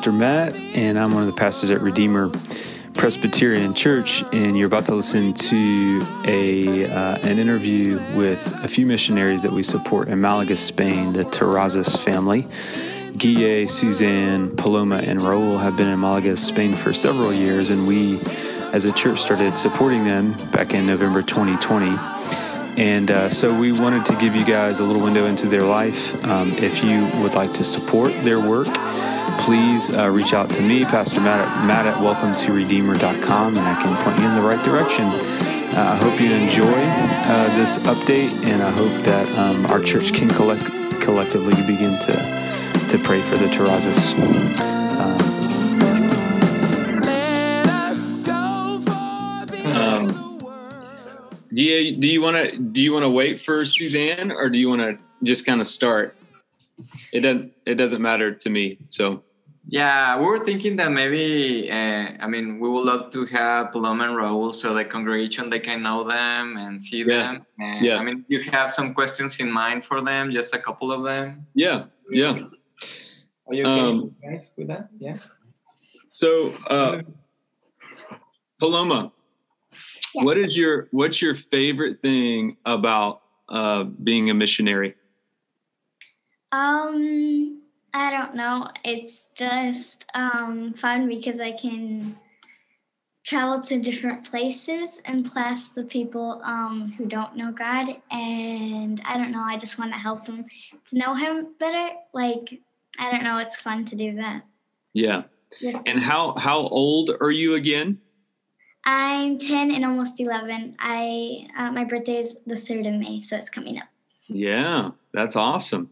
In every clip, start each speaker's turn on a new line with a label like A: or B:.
A: Pastor Matt, and I'm one of the pastors at Redeemer Presbyterian Church. And you're about to listen to a uh, an interview with a few missionaries that we support in Malaga, Spain, the Terrazas family. Guille, Suzanne, Paloma, and Raul have been in Malaga, Spain for several years, and we, as a church, started supporting them back in November 2020. And uh, so we wanted to give you guys a little window into their life. Um, if you would like to support their work, please uh, reach out to me, Pastor Matt at, Matt at welcometoredeemer.com, and I can point you in the right direction. Uh, I hope you enjoy uh, this update, and I hope that um, our church can collect, collectively begin to, to pray for the Terrazas. Do you do you want to do you want to wait for Suzanne or do you want to just kind of start? It doesn't it doesn't matter to me. So
B: yeah, we were thinking that maybe uh, I mean we would love to have Paloma and Raul so the congregation they can know them and see
A: Yeah.
B: them. And,
A: Yeah.
B: I mean you have some questions in mind for them, just a couple of them.
A: yeah, yeah.
B: Are you
A: okay, Um,
B: guys with that? Yeah.
A: So uh, Paloma,
C: Yeah.
A: what is your what's your favorite thing about uh, being a missionary?
C: Um, I don't know. It's just um fun because I can travel to different places and bless the people um who don't know God and I don't know, I just want to help them to know him better. Like I don't know, it's fun to do that.
A: Yeah.
C: with
A: And how how old are you again?
C: I'm 10 and almost 11. I uh, my birthday is the 3rd of May, so it's coming up.
A: Yeah, that's awesome.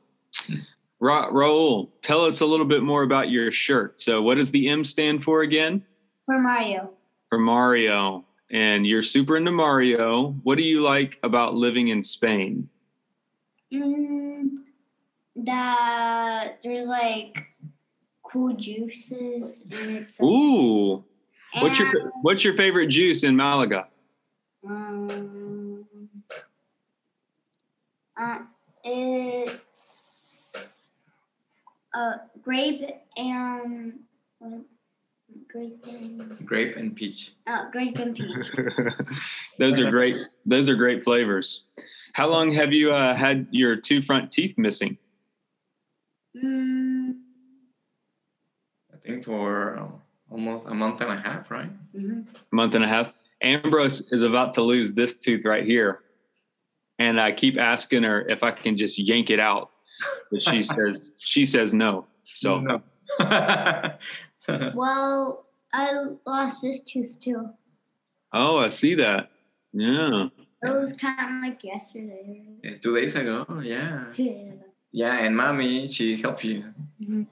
A: Ra- Raul, tell us a little bit more about your shirt. So, what does the M stand for again?
C: For Mario.
A: For Mario. And you're super into Mario. What do you like about living in Spain?
C: Mm, that there's like cool juices and it's
A: Ooh, what's your what's your favorite juice in Malaga?
C: um, uh, it's uh grape and what- grape and
B: Grape and peach.
C: uh, grape and peach.
A: those are great. Those are great flavors. How long have you uh, had your two front teeth missing?
C: mm,
B: I think for uh, almost a month and a half, right?
C: mhm.
A: month and a half. Ambrose is about to lose this tooth right here. And I keep asking her if I can just yank it out. But she says she says no. So
B: No.
C: Well, I lost this tooth too.
A: oh I see that. Yeah.
C: It was kind of like yesterday.
B: Yeah, Two days ago, yeah.
C: Two days ago.
B: Yeah, and mommy, she helped you.
C: Mhm.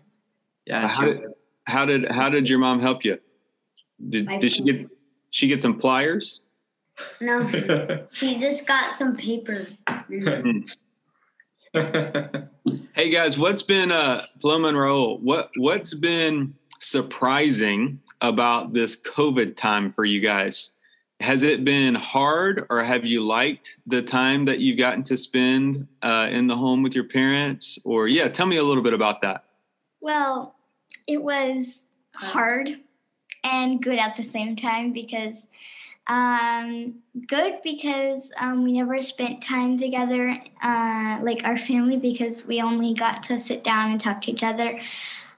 B: Yeah,
A: How
B: she,
A: did, how did how did your mom help you? Did, did she get she get some pliers?
C: No, she just got some paper.
A: Hey guys, what's been uh Paloma and Raul, what what's been surprising about this COVID time for you guys? Has it been hard or have you liked the time that you've gotten to spend uh, in the home with your parents? Or yeah, tell me a little bit about that.
C: Well, it was hard and good at the same time because um, good because um, we never spent time together uh, like our family because we only got to sit down and talk to each other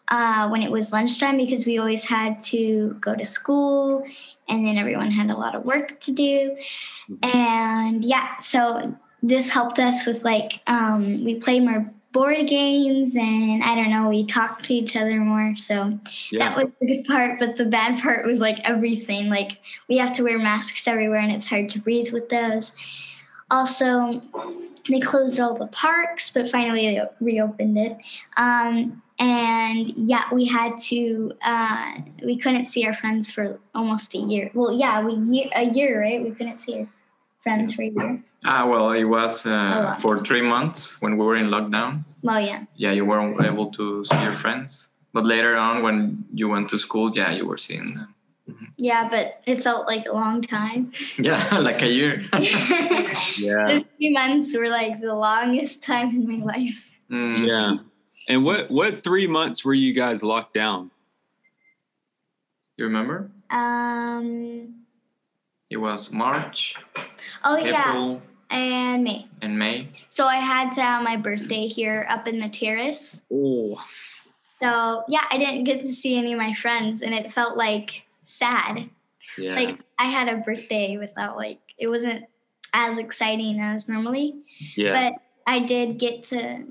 C: uh, when it was lunchtime because we always had to go to school and then everyone had a lot of work to do. And yeah so this helped us with like um, we played more board games and i don't know we talked to each other more so that was the good part but the bad part was like everything like we have to wear masks everywhere and it's hard to breathe with those. Also they closed all the parks but finally they reopened it. Um, and yeah we had to uh, we couldn't see our friends for almost a year. Well yeah we year, a year right? We couldn't see our friends for a year
B: ah, well, it was uh, for three months when we were in lockdown.
C: well yeah
B: Yeah, you weren't able to see your friends. But later on, when you went to school, yeah, you were seeing them.
C: yeah but it felt like a long time
B: Yeah, like a year.
A: Yeah.
C: the three months were like the longest time in my life
B: Mm.
A: Yeah. And what what three months were you guys locked down?
B: You remember?
C: Um.
B: It was March,
C: Oh yeah,
B: April,
C: and May.
B: and May.
C: So I had to have my birthday here up in the terrace.
A: Oh,
C: So yeah, I didn't get to see any of my friends, and it felt like sad.
A: yeah.
C: Like I had a birthday without like it wasn't as exciting as normally,
A: yeah.
C: but I did get to.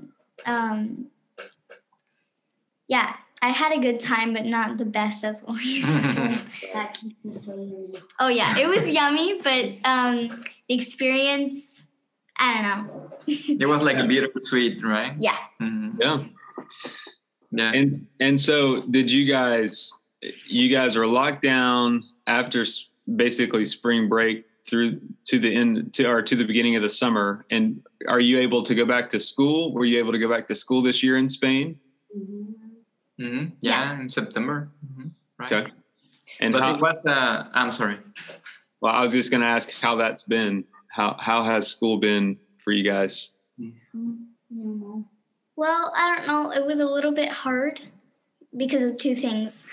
C: Um, yeah, I had a good time, but not the best as always.
D: That keeps me so yummy.
C: oh yeah, it was yummy, but um, the experience, I don't know.
B: It was like a bittersweet, right?
C: Yeah.
B: Mhm.
A: yeah.
B: Yeah.
A: And and so did you guys? You guys were locked down after basically spring break through to the end to or to the beginning of the summer. And are you able to go back to school? Were you able to go back to school this year in Spain?
D: Mhm.
B: Hmm Yeah, in September. Mhm. Right.
A: Okay. And
B: but
A: how,
B: it was. Uh, I'm sorry.
A: well, I was just going to ask how that's been. How how has school been for you guys?
D: Mhm.
C: Well, I don't know. It was a little bit hard because of two things.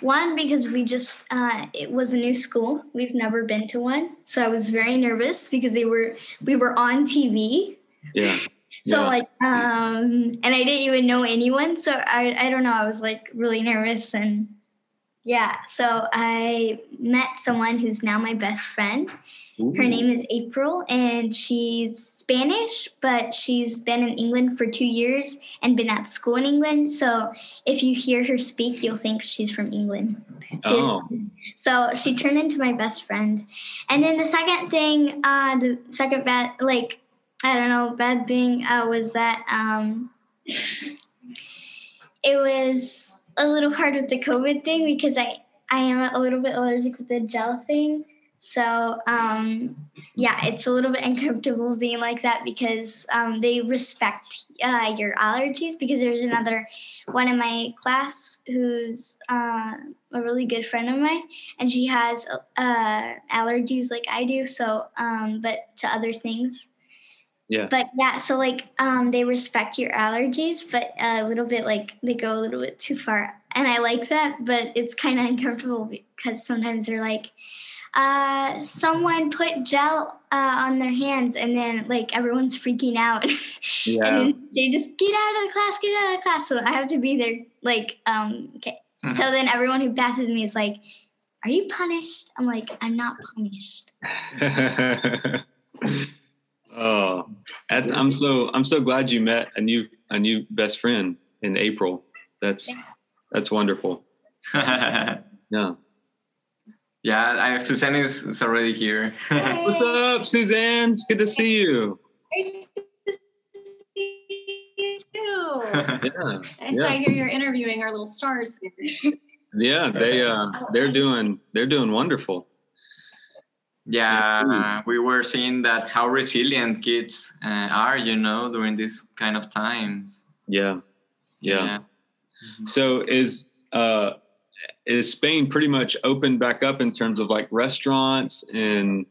C: One, because we just, uh, it was a new school. We've never been to one. So I was very nervous because they were, we were on TV.
A: Yeah.
C: So
A: Yeah.
C: like, um, and I didn't even know anyone. So I, I don't know. I was like really nervous and yeah. So I met someone who's now my best friend. Her name is April, and she's Spanish, but she's been in England for two years and been at school in England. So if you hear her speak, you'll think she's from England.
A: Oh.
C: So she turned into my best friend. And then the second thing, uh, the second bad, like, I don't know, bad thing uh, was that um, it was a little hard with the COVID thing because I, I am a little bit allergic with the gel thing. So um, yeah, it's a little bit uncomfortable being like that because um, they respect uh, your allergies. Because there's another one in my class who's uh, a really good friend of mine, and she has uh, allergies like I do. So, um, but to other things.
A: Yeah.
C: But yeah, so like um, they respect your allergies, but a little bit like they go a little bit too far, and I like that. But it's kind of uncomfortable because sometimes they're like uh, someone put gel uh, on their hands and then like everyone's freaking out
A: Yeah.
C: and then they just get out of the class get out of the class so i have to be there like um okay so then everyone who passes me is like are you punished i'm like i'm not punished
A: oh, that's, I'm so I'm so glad you met a new a new best friend in April. That's that's wonderful.
B: yeah,
A: Yeah.
B: I, Suzanne is, is already here.
A: What's up, Suzanne? It's good to see you.
D: Great to see you too.
A: Yeah.
D: And so I
A: Yeah.
D: hear you're interviewing our little stars.
A: Yeah. They uh they're doing they're doing wonderful.
B: Yeah, we were seeing that how resilient kids uh, are, you know, during these kind of times.
A: Yeah. Yeah. So is uh is Spain pretty much opened back up in terms of like restaurants and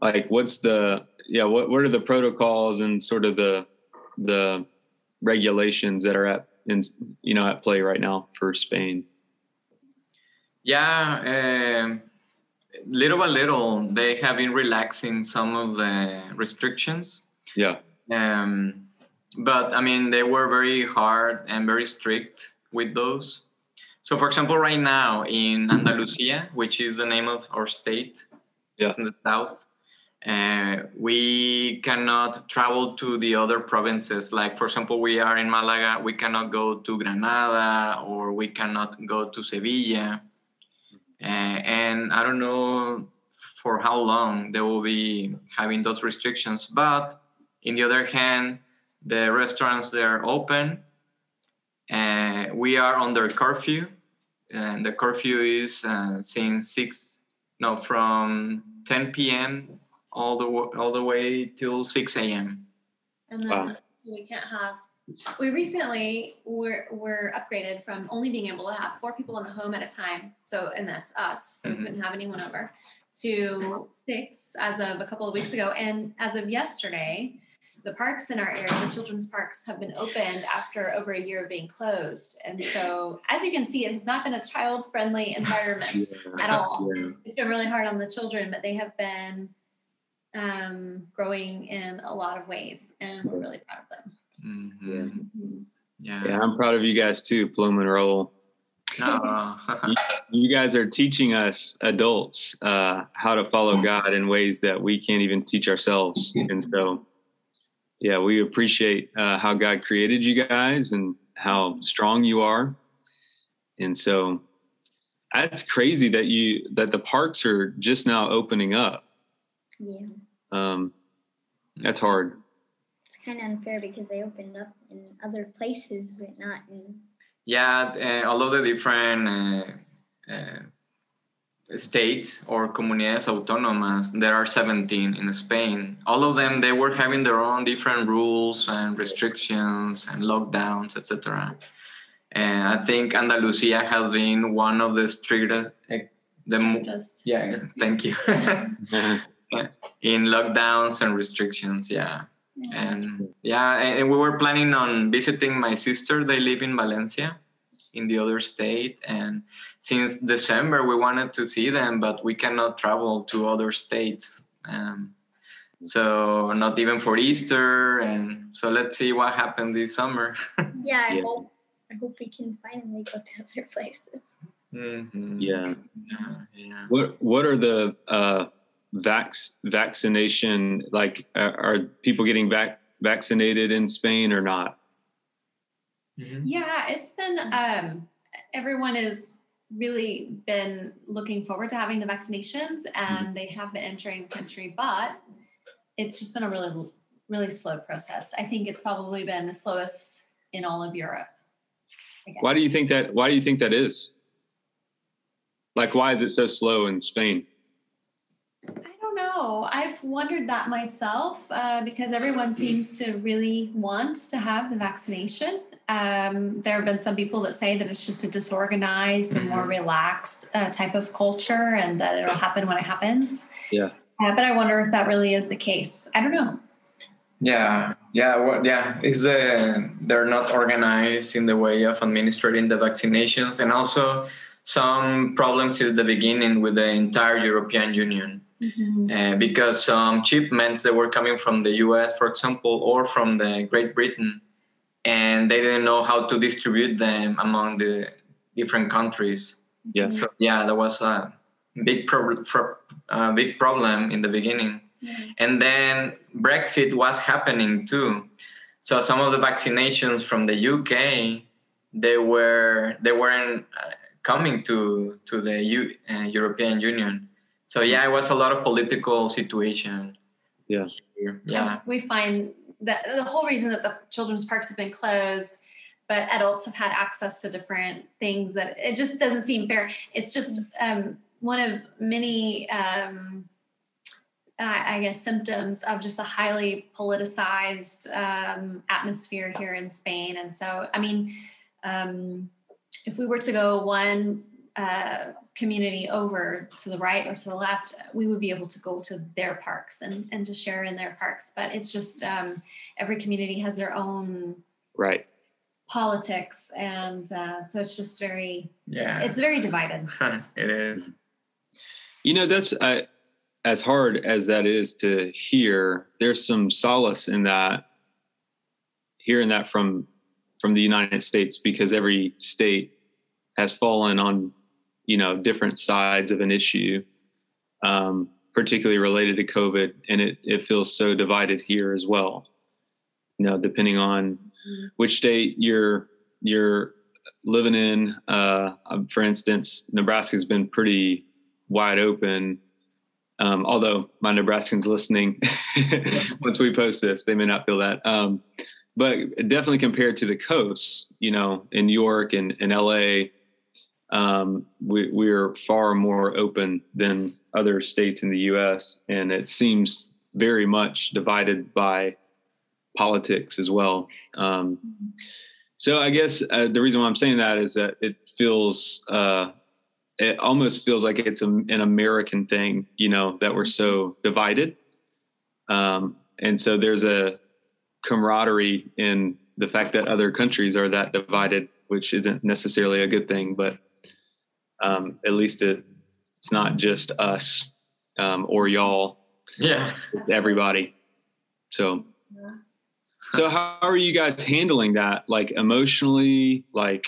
A: like what's the yeah what what are the protocols and sort of the the regulations that are at in you know at play right now for Spain?
B: Yeah, um little by little, they have been relaxing some of the restrictions.
A: Yeah.
B: Um, but I mean, they were very hard and very strict with those. So, for example, right now in Andalusia, which is the name of our state,
A: Yeah.
B: it's in the south, uh, we cannot travel to the other provinces. Like, for example, we are in Malaga, we cannot go to Granada or we cannot go to Sevilla. Uh, and I don't know for how long they will be having those restrictions. But in the other hand, the restaurants they're open. Uh, we are under curfew, and the curfew is uh, since six, no, from 10 p.m. all the wa- all the way till 6 a.m.
D: And then
A: Wow.
D: so we can't have. We recently were were upgraded from only being able to have four people in the home at a time. So and that's us. So
B: Mhm.
D: We couldn't have anyone over to six as of a couple of weeks ago. And as of yesterday, the parks in our area, the children's parks, have been opened after over a year of being closed. And so, as you can see, it has not been a child friendly environment at all.
A: Yeah.
D: It's been really hard on the children, but they have been um, growing in a lot of ways, and we're really proud of them.
B: Mhm. Yeah.
A: Yeah, I'm proud of you guys too, Plume and Roll.
B: No.
A: You guys are teaching us adults uh, how to follow God in ways that we can't even teach ourselves. And so, yeah, we appreciate uh, how God created you guys and how strong you are. And so, that's crazy that you that the parks are just now opening up.
C: Yeah.
A: Um, that's hard.
C: It's kind of unfair because they opened up in other places, but not in.
B: yeah, uh, all of the different uh, uh, states or comunidades autónomas, there are 17 in Spain. All of them, they were having their own different rules and restrictions and lockdowns, etc. And I think Andalusia has been one of the strictest, the mo-
D: Just
B: yeah, thank you, in lockdowns and restrictions. Yeah and yeah and, and we were planning on visiting my sister they live in valencia in the other state and since december we wanted to see them but we cannot travel to other states um, so not even for easter and so let's see what happened this summer
C: Yeah, I
A: Yeah.
C: hope. I hope we can finally go to other places.
B: Mhm.
A: Yeah.
B: yeah yeah
A: What What are the uh, vax vaccination like? Are, are people getting vac vaccinated in Spain or not?
B: Mhm.
D: Yeah, it's been um, everyone has really been looking forward to having the vaccinations, and they have been entering the country, but it's just been a really, really slow process. I think it's probably been the slowest in all of Europe.
A: Why do you think that? Why do you think that is? Like, why is it so slow in Spain?
D: I don't know. I've wondered that myself uh, because everyone seems to really want to have the vaccination. Um, there have been some people that say that it's just a disorganized and more relaxed uh, type of culture and that it'll happen when it happens.
A: Yeah.
D: Uh, but I wonder if that really is the case. I don't know.
B: Yeah, yeah, well, yeah. Is the they're not organized in the way of administering the vaccinations, and also some problems at the beginning with the entire European Union, uh, because some shipments that were coming from the U.S., for example, or from the Great Britain, and they didn't know how to distribute them among the different countries.
A: Yeah.
B: So yeah, that was a big problem. Uh, big problem in the beginning and then Brexit was happening too. So some of the vaccinations from the UK, they were they weren't uh, coming to to the U, uh, European Union. So yeah, it was a lot of political situation.
A: Yeah.
B: here. Yeah.
D: we find that the whole reason that the children's parks have been closed but adults have had access to different things that it just doesn't seem fair it's just um, one of many um, I I guess symptoms of just a highly politicized um, atmosphere here in Spain. And so, I mean, um, if we were to go one uh, community over to the right or to the left, we would be able to go to their parks and, and to share in their parks. But it's just um, every community has their own
A: Right.
D: politics. And uh, so it's just very,
B: Yeah.
D: it's very divided.
B: it is.
A: You know, that's uh, as hard as that is to hear. There's some solace in that, hearing that from from the United States, because every state has fallen on, you know, different sides of an issue, um, particularly related to COVID, and it it feels so divided here as well. You know, depending on which state you're you're living in. Uh, um, for instance, Nebraska's been pretty wide open. Um, although my Nebraskans listening, once we post this, they may not feel that. Um, but definitely compared to the coasts you know, in New York and, and LA, um, we, we're far more open than other states in the U.S. And it seems very much divided by politics as well. Um, so I guess uh, the reason why I'm saying that is that it feels uh, it almost feels like it's a, an American thing, you know, that we're so divided. Um, and so there's a camaraderie in the fact that other countries are that divided, which isn't necessarily a good thing, but um, at least it, it's not just us um, or y'all.
B: Yeah,
A: it's everybody. So, so how are you guys handling that? Like emotionally, like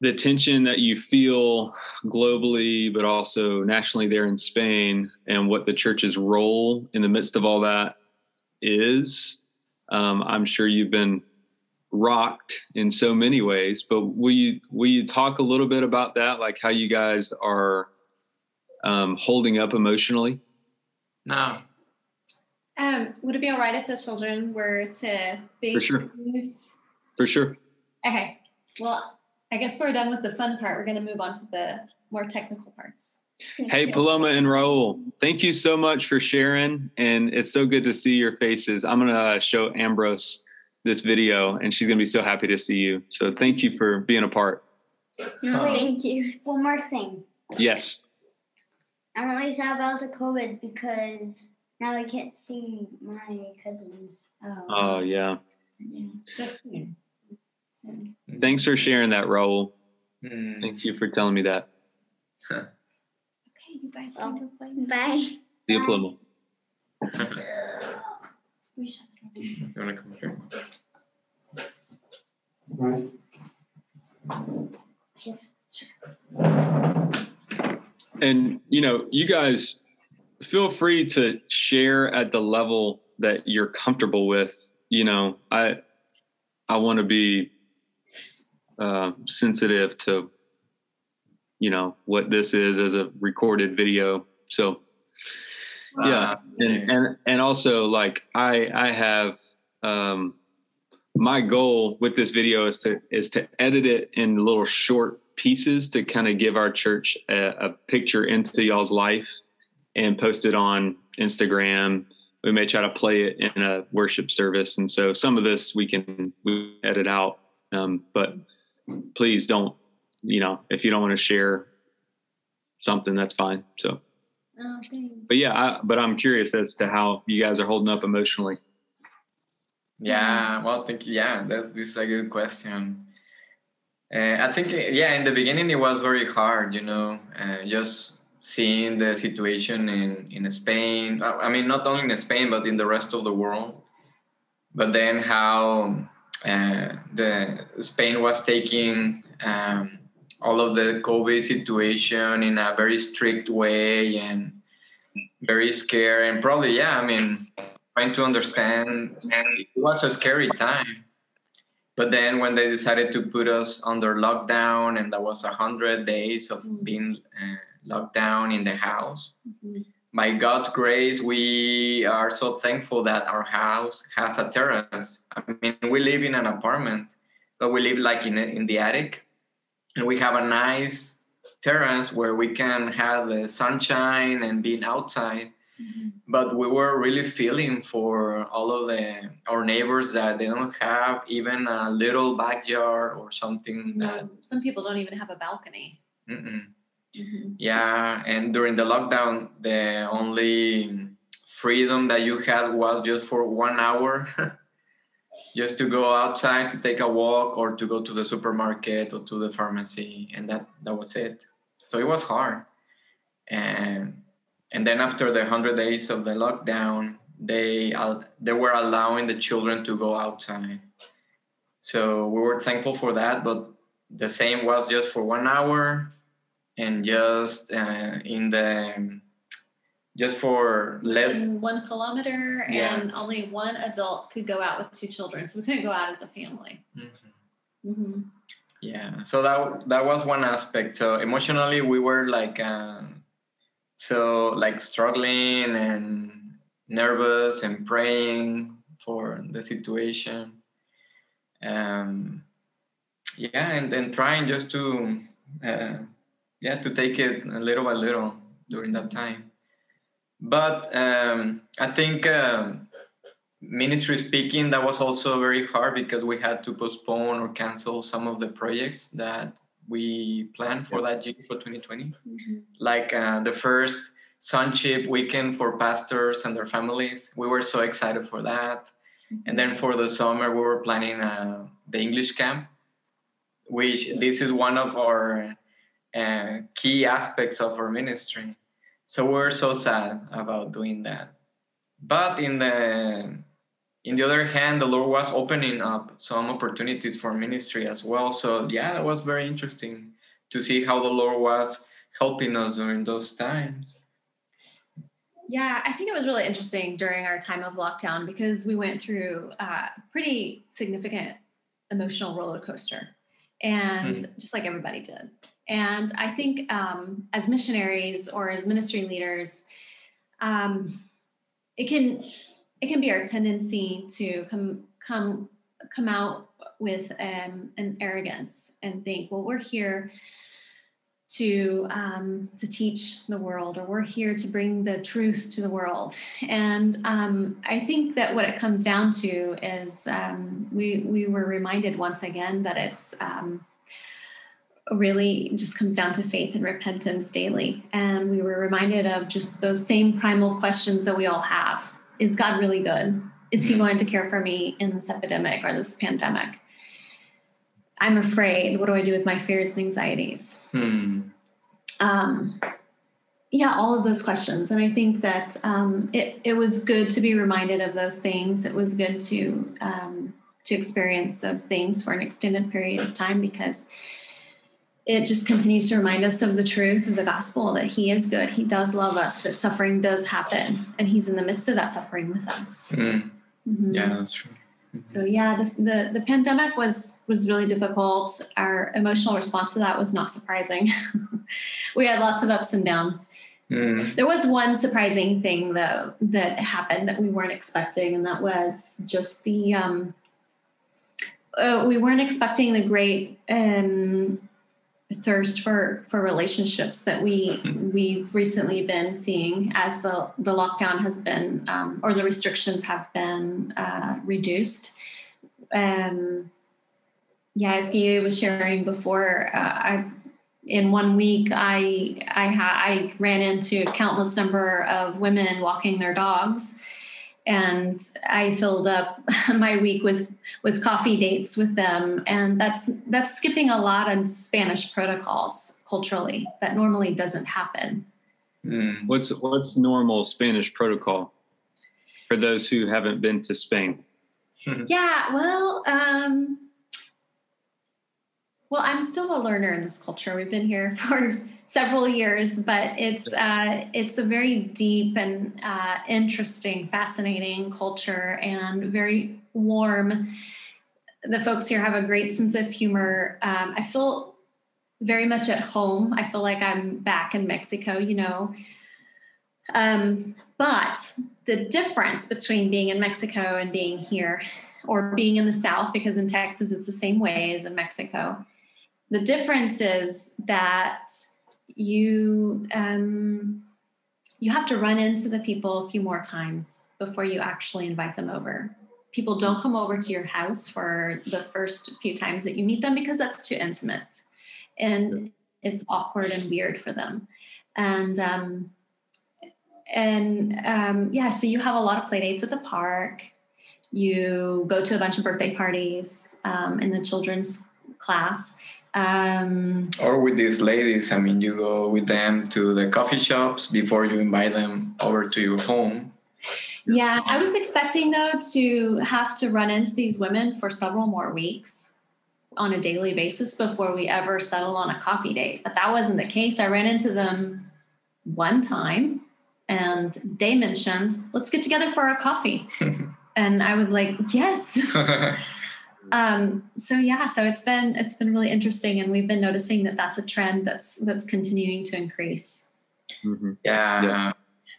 A: the tension that you feel globally, but also nationally there in Spain, and what the church's role in the midst of all that is. Um, I'm sure you've been rocked in so many ways, but will you will you talk a little bit about that, like how you guys are um, holding up emotionally?
B: No.
D: Um, would it be all right if the children were to be
A: For sure.
D: excused?
A: For sure.
D: Okay. Well, I guess we're done with the fun part. We're going to move on to the more technical parts.
A: Hey, Paloma and Raul, thank you so much for sharing. And it's so good to see your faces. I'm going to show Ambrose this video, and she's going to be so happy to see you. So thank you for being a part.
C: No, thank you. One more thing.
A: Yes.
C: I'm really sad about the COVID because now I can't see my cousins.
D: Oh,
A: Oh, yeah.
D: yeah. That's weird. So,
A: Thanks for sharing that, Raul.
B: Mm.
A: Thank you for telling me that.
D: okay, you guys
C: Oh.
D: can go play.
C: Bye.
A: See you, Paloma.
D: We should.
B: You wanna come here?
A: And, you know, you guys feel free to share at the level that you're comfortable with. You know, I, I want to be uh, sensitive to, you know, what this is as a recorded video. So, yeah,
B: Uh,
A: and and and also like I I have um, my goal with this video is to is to edit it in little short pieces to kind of give our church a, a picture into y'all's life and post it on Instagram. We may try to play it in a worship service, and so some of this we can we edit out. Um, but please don't, you know, if you don't want to share something, that's fine. So,
D: Oh, thanks.
A: but yeah, I, but I'm curious as to how you guys are holding up emotionally.
B: Yeah, well, thank you. Yeah, that's this is a good question. Uh, I think, uh, yeah, in the beginning it was very hard, you know, uh, just seeing the situation in in Spain. I I mean, not only in Spain but in the rest of the world. But then how uh, the Spain was taking um, all of the COVID situation in a very strict way and very scary and probably yeah. I mean, trying to understand and it was a scary time but then when they decided to put us under lockdown and that was a hundred days of
D: Mm.
B: being uh, locked down in the house
D: Mhm.
B: by god's grace we are so thankful that our house has a terrace i mean we live in an apartment but we live like in, in the attic and we have a nice terrace where we can have the sunshine and being outside
D: Mhm.
B: but we were really feeling for all of the our neighbors that they don't have even a little backyard or something that
D: some people don't even have a balcony.
B: mm-mm.
D: Mhm.
B: yeah and during the lockdown the only freedom that you had was just for one hour just to go outside to take a walk or to go to the supermarket or to the pharmacy and that that was it. So it was hard. And and then after the 100 days of the lockdown they they were allowing the children to go outside. So we were thankful for that but the same was just for one hour and just uh, in the just for less
D: In one kilometer,
B: Yeah.
D: and only one adult could go out with two children, so we couldn't go out as a family.
B: Mhm.
D: hmm
B: yeah so that that was one aspect so emotionally we were like um, so like struggling and nervous and praying for the situation um yeah and then trying just to uh, yeah to take it little by little during that time but um i think um ministry speaking that was also very hard because we had to postpone or cancel some of the projects that we planned for that year for 2020
D: hmm
B: like uh, the first sonship weekend for pastors and their families. We were so excited for that. And then for the summer, we were planning uh, the English camp, which this is one of our uh, key aspects of our ministry. So we're so sad about doing that. But in the in the other hand, the Lord was opening up some opportunities for ministry as well. So yeah, that was very interesting to see how the Lord was helping us during those times.
D: Yeah, I think it was really interesting during our time of lockdown because we went through a pretty significant emotional roller coaster, and mm-hmm. just like everybody did. And I think um, as missionaries or as ministry leaders, um, it can it can be our tendency to come come come out with um, an arrogance and think, well, we're here to um, to teach the world, or we're here to bring the truth to the world. And um, I think that what it comes down to is um, we we were reminded once again that it's um, really just comes down to faith and repentance daily. And we were reminded of just those same primal questions that we all have: Is God really good? Is He going to care for me in this epidemic or this pandemic? I'm afraid. What do I do with my fears and anxieties? Hmm. Um, yeah, all of those questions. And I think that um, it, it was good to be reminded of those things. It was good to um, to experience those things for an extended period of time because it just continues to remind us of the truth of the gospel that he is good he does love us that suffering does happen and he's in the midst of that suffering with us
B: mm. mm-hmm. yeah that's true
D: so yeah, the, the, the pandemic was was really difficult. Our emotional response to that was not surprising. we had lots of ups and downs. Mm. There was one surprising thing though that happened that we weren't expecting, and that was just the um, uh, we weren't expecting the great um, thirst for for relationships that we mm-hmm. we've recently been seeing as the the lockdown has been um, or the restrictions have been uh, reduced. Um, yeah, as Gabe was sharing before, uh, I in one week I I ha- I ran into a countless number of women walking their dogs and I filled up my week with with coffee dates with them, and that's that's skipping a lot of Spanish protocols culturally that normally doesn't happen.
A: Mm. What's what's normal Spanish protocol for those who haven't been to Spain?
D: yeah, well, um, well, I'm still a learner in this culture. We've been here for several years, but it's uh, it's a very deep and uh, interesting, fascinating culture and very warm. The folks here have a great sense of humor. Um, I feel very much at home. I feel like I'm back in Mexico, you know. Um, but the difference between being in Mexico and being here, or being in the South, because in Texas it's the same way as in Mexico, the difference is that you um, you have to run into the people a few more times before you actually invite them over. People don't come over to your house for the first few times that you meet them because that's too intimate, and it's awkward and weird for them. And um, and um, yeah, so you have a lot of play dates at the park. You go to a bunch of birthday parties um, in the children's class um,
B: or with these ladies, I mean, you go with them to the coffee shops before you invite them over to your home.
D: Yeah, I was expecting though to have to run into these women for several more weeks on a daily basis before we ever settle on a coffee date. But that wasn't the case. I ran into them one time and they mentioned, let's get together for a coffee. and I was like, yes. um, so yeah so it's been it's been really interesting and we've been noticing that that's a trend that's that's continuing to increase.
B: Mm-hmm. yeah, yeah,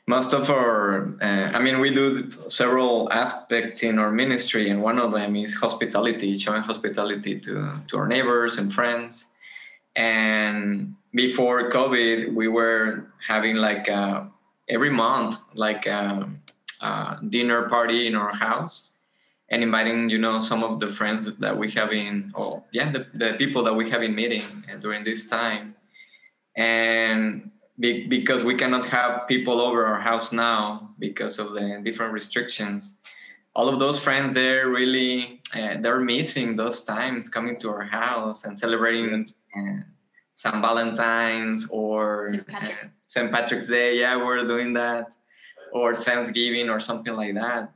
B: most of our uh, i mean we do several aspects in our ministry and one of them is hospitality showing hospitality to to our neighbors and friends. And before covid we were having like uh, every month like a, a dinner party in our house and inviting you know some of the friends that we have been or yeah the, the people that we have been meeting during this time and be, because we cannot have people over our house now because of the different restrictions all of those friends they're really uh, they're missing those times coming to our house and celebrating uh, St. Valentine's or
D: St. Patrick's.
B: uh, St. Patrick's Day. Yeah, we're doing that, or Thanksgiving or something like that.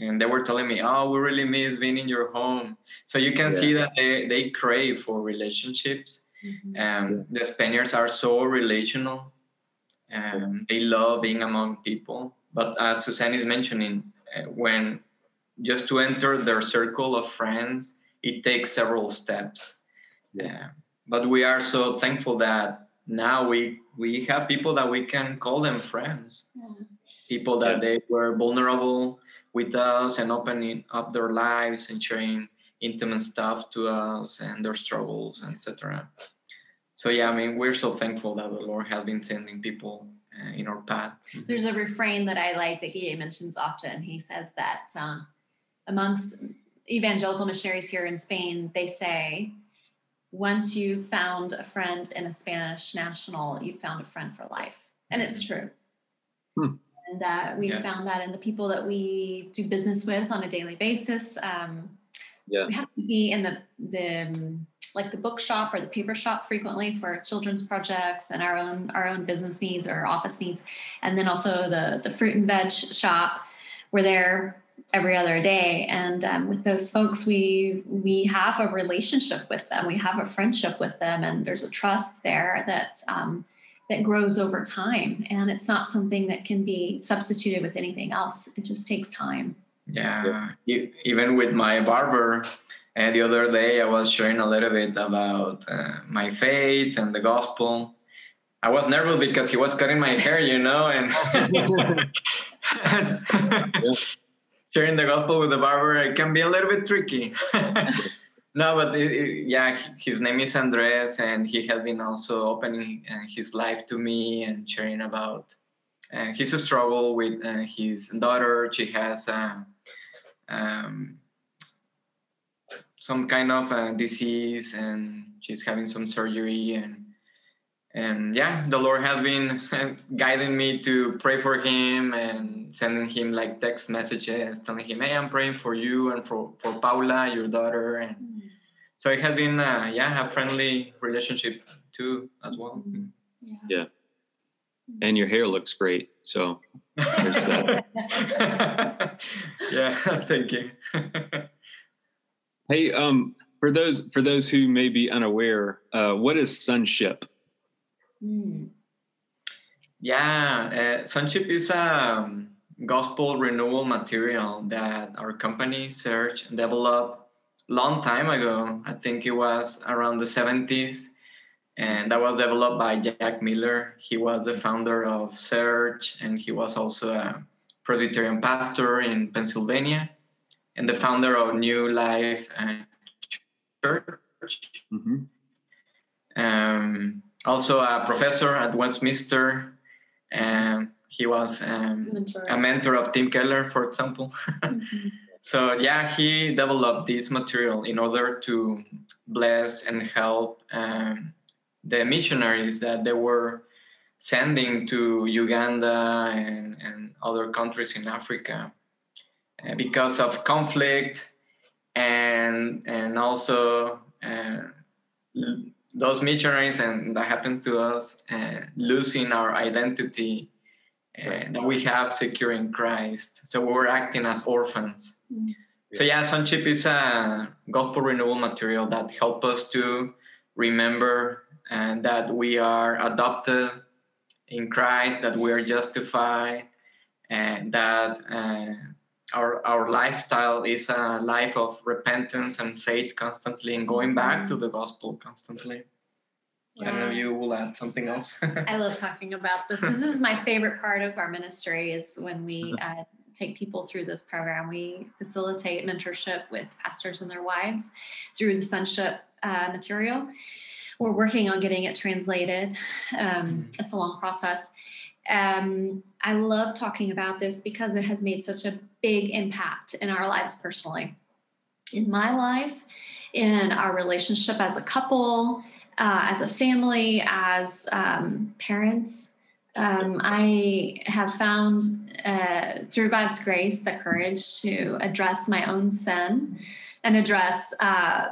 B: And they were telling me, "Oh, we really miss being in your home." So you can
A: Yeah.
B: see that they they crave for relationships.
D: Mhm.
B: Um, The Spaniards are so relational. Um, they love being among people. But as Suzanne is mentioning, uh, when just to enter their circle of friends, it takes several steps.
A: Yeah.
B: Uh, but we are so thankful that now we we have people that we can call them friends.
D: Yeah.
B: People that they were vulnerable with us and opening up their lives and sharing intimate stuff to us and their struggles, etc. So yeah, I mean, we're so thankful that the Lord has been sending people uh, in our path.
D: There's a refrain that I like that Guille mentions often. He says that uh, amongst evangelical missionaries here in Spain, they say, once you found a friend in a Spanish national, you found a friend for life. And it's true.
A: Hmm.
D: And uh, we
B: Yeah.
D: found that in the people that we do business with on a daily basis. Um,
A: Yeah.
D: We have to be in the, the um, like the bookshop or the paper shop frequently for children's projects and our own our own business needs or office needs and then also the the fruit and veg shop we're there every other day and um, with those folks we we have a relationship with them we have a friendship with them and there's a trust there that um, that grows over time and it's not something that can be substituted with anything else it just takes time
B: Yeah, even with my barber, and the other day I was sharing a little bit about uh, my faith and the gospel. I was nervous because he was cutting my hair, you know, and sharing the gospel with the barber it can be a little bit tricky. no, but it, it- yeah, his name is Andres, and he has been also opening uh, his life to me and sharing about uh, his struggle with uh, his daughter. She has uh, um, some kind of disease, and she's having some surgery, and and yeah, the Lord has been guiding me to pray for him and sending him like text messages, telling him, "Hey, I'm praying for you and for for Paula, your daughter," and so it has been uh, yeah a friendly relationship too as well.
D: yeah.
A: and your hair looks great. So that.
B: yeah, thank you.
A: hey, um, for those for those who may be unaware, uh, what is sonship?
D: Mm.
B: yeah, uh, Sonship is a um, gospel renewal material that our company Serge developed long time ago. I think it was around the 70s. And that was developed by Jack Miller. He was the founder of Serge, and he was also a Presbyterian pastor in Pennsylvania, and the founder of New Life Church.
A: Mm-hmm.
B: Um, also a professor at Westminster. Um, he was um,
D: Mentor.
B: a mentor of Tim Keller, for example.
D: Mhm.
B: So yeah, he developed this material in order to bless and help um, the missionaries that they were sending to Uganda and, and other countries in Africa uh, because of conflict and and also uh, those missionaries and that happens to us uh, losing our identity uh, that we have secure in Christ. So we're acting as orphans.
D: Mm.
B: So yeah, sonship is a gospel renewal material that help us to remember and that we are adopted in Christ, that we are justified, and that uh, our our lifestyle is a life of repentance and faith constantly, and going back to the gospel constantly. I don't know you will add something else.
D: I love talking about this. This is my favorite part of our ministry is when we uh, take people through this program. We facilitate mentorship with pastors and their wives through the sonship uh, material. We're working on getting it translated. Um, it's a long process. Um, I love talking about this because it has made such a big impact in our lives personally. In my life, in our relationship as a couple, uh, as a family, as um, parents, um, I have found uh, through God's grace the courage to address my own sin and address. Uh,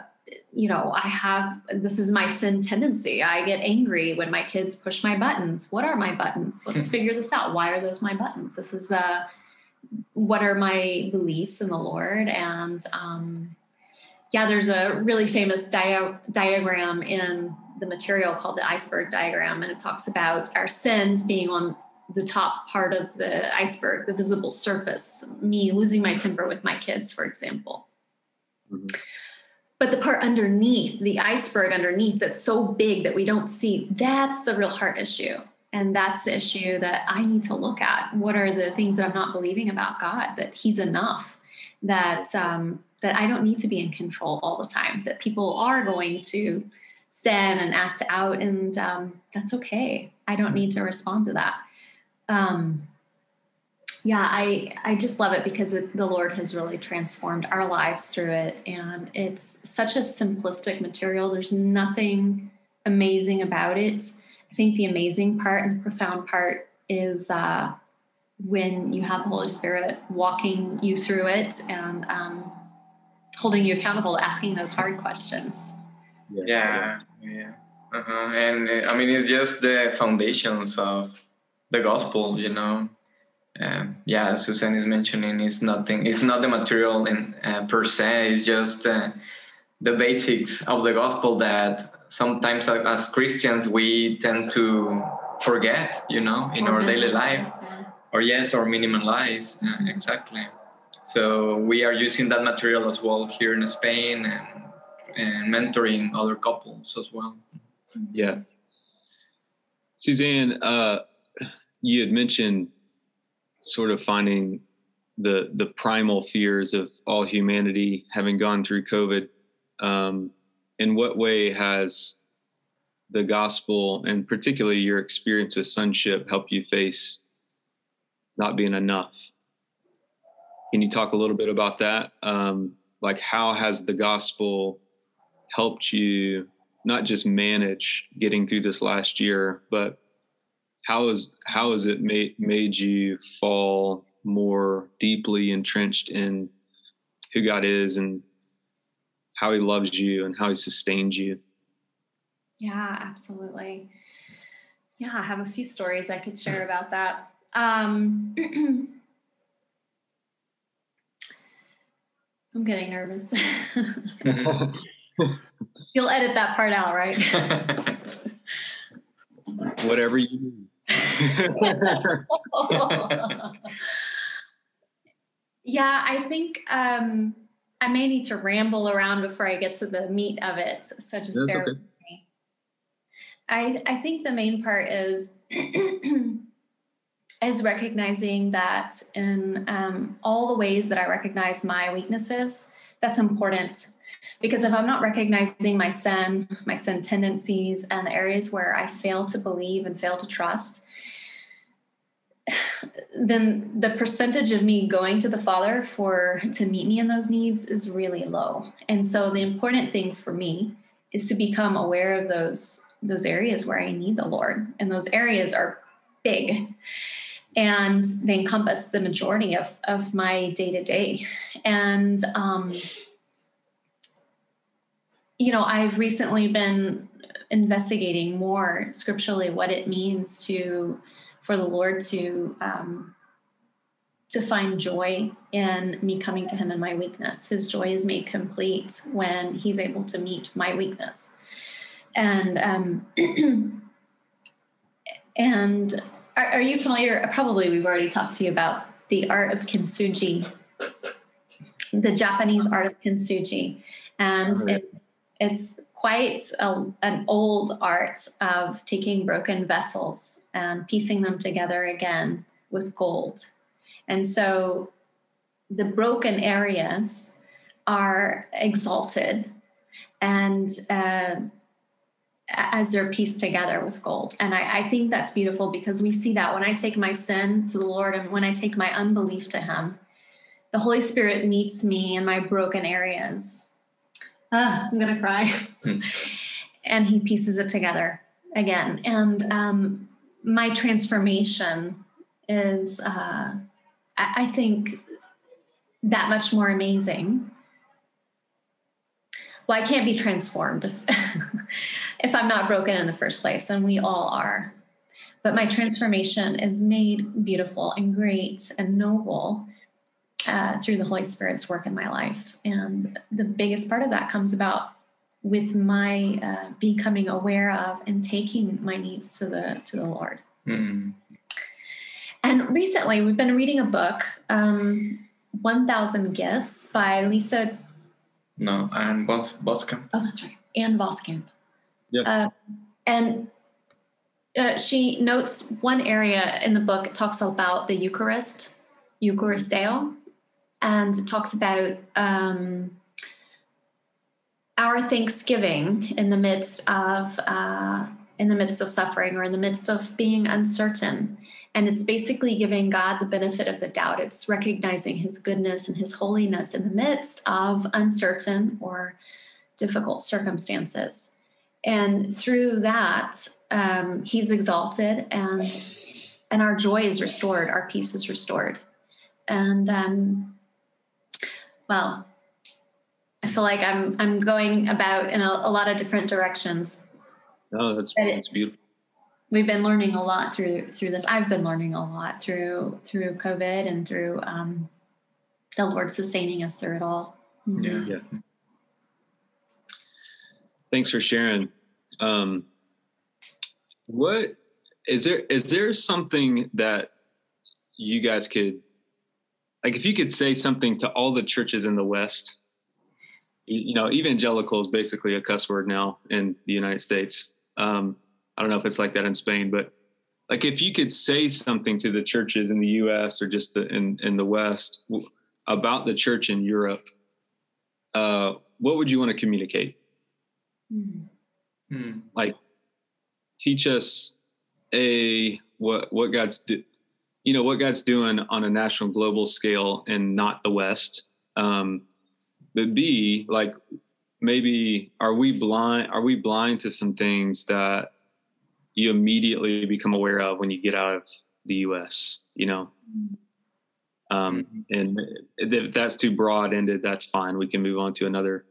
D: you know, I have this is my sin tendency. I get angry when my kids push my buttons. What are my buttons? Let's figure this out. Why are those my buttons? This is uh, what are my beliefs in the Lord? And um, yeah, there's a really famous dia- diagram in the material called the iceberg diagram, and it talks about our sins being on the top part of the iceberg, the visible surface. Me losing my temper with my kids, for example. Mm-hmm. But the part underneath, the iceberg underneath, that's so big that we don't see, that's the real heart issue. And that's the issue that I need to look at. What are the things that I'm not believing about God? That He's enough. That um, that I don't need to be in control all the time. That people are going to sin and act out, and um, that's okay. I don't need to respond to that. Um, yeah, I I just love it because it, the Lord has really transformed our lives through it, and it's such a simplistic material. There's nothing amazing about it. I think the amazing part and the profound part is uh, when you have the Holy Spirit walking you through it and um, holding you accountable, asking those hard questions.
B: Yeah, yeah. Uh-huh. And uh, I mean, it's just the foundations of the gospel, you know. Uh, yeah, as Susan is mentioning, it's nothing. It's not the material in uh, per se. It's just uh, the basics of the gospel that sometimes as Christians we tend to forget, you know, in or our daily life, or yes, or minimalize. Uh, exactly. So we are using that material as well here in Spain and and mentoring other couples as well.
A: Yeah. Suzanne, uh, you had mentioned sort of finding the the primal fears of all humanity having gone through COVID. Um, in what way has the gospel and particularly your experience with sonship helped you face not being enough? Can you talk a little bit about that? Um, like, how has the gospel helped you not just manage getting through this last year, but how is how has it made made you fall more deeply entrenched in who God is and how He loves you and how He sustains you?
D: Yeah, absolutely. Yeah, I have a few stories I could share about that. Um, I'm getting nervous. You'll edit that part out, right?
A: Whatever you need.
D: yeah, I think um, I may need to ramble around before I get to the meat of it. So just That's bear okay. with me. I I think the main part is is recognizing that in um, all the ways that I recognize my weaknesses, that's important because if I'm not recognizing my sin, my sin tendencies, and the areas where I fail to believe and fail to trust, then the percentage of me going to the Father for to meet me in those needs is really low. And so the important thing for me is to become aware of those those areas where I need the Lord. And those areas are big and they encompass the majority of, of my day to day. And um, you know, I've recently been investigating more scripturally what it means to for the Lord to um, to find joy in me coming to Him in my weakness. His joy is made complete when He's able to meet my weakness, and um, and are, are you familiar? Probably we've already talked to you about the art of kintsugi, the Japanese art of kintsugi, and it it's quite a, an old art of taking broken vessels and piecing them together again with gold. And so the broken areas are exalted and uh, as they're pieced together with gold. And I, I think that's beautiful because we see that when I take my sin to the Lord and when I take my unbelief to Him, the Holy Spirit meets me in my broken areas ah, I'm gonna cry. Hmm. and he pieces it together again. And um, my transformation is, uh, I, I think, that much more amazing. Well, I can't be transformed if, if I'm not broken in the first place, and we all are. But my transformation is made beautiful and great and noble uh, through the Holy Spirit's work in my life. And the biggest part of that comes about with my uh, becoming aware of and taking my needs to the to the Lord. Mm. And recently, we've been reading a book, um, One Thousand Gifts by Lisa.
B: No, Ann Bos- Voskamp.
D: Oh, that's right, Ann Boskamp. Yeah. Uh, and uh, she notes one area in the book. It talks about the Eucharist, Eucharisteo, and it talks about um, our thanksgiving in the midst of uh, in the midst of suffering or in the midst of being uncertain. And it's basically giving God the benefit of the doubt. It's recognizing His goodness and His holiness in the midst of uncertain or difficult circumstances. And through that, um, He's exalted, and and our joy is restored. Our peace is restored. And um, well, I feel like I'm I'm going about in a, a lot of different directions.
A: No, that's but that's beautiful.
D: We've been learning a lot through through this. I've been learning a lot through through COVID and through um, the Lord sustaining us through it all.
A: Mm-hmm. Yeah. yeah. Thanks for sharing. Um, what is there? Is there something that you guys could like if you could say something to all the churches in the West, you, know, evangelical is basically a cuss word now in the United States. Um, I don't know if it's like that in Spain, but like if you could say something to the churches in the U.S. or just the, in in the West about the church in Europe, uh, what would you want to communicate? Mm-hmm. Like, teach us a what what God's do, you know what God's doing on a national global scale and not the West. Um, but B, like maybe are we blind? Are we blind to some things that you immediately become aware of when you get out of the U.S. You know, um, mm-hmm. and if that's too broad ended, that's fine. We can move on to another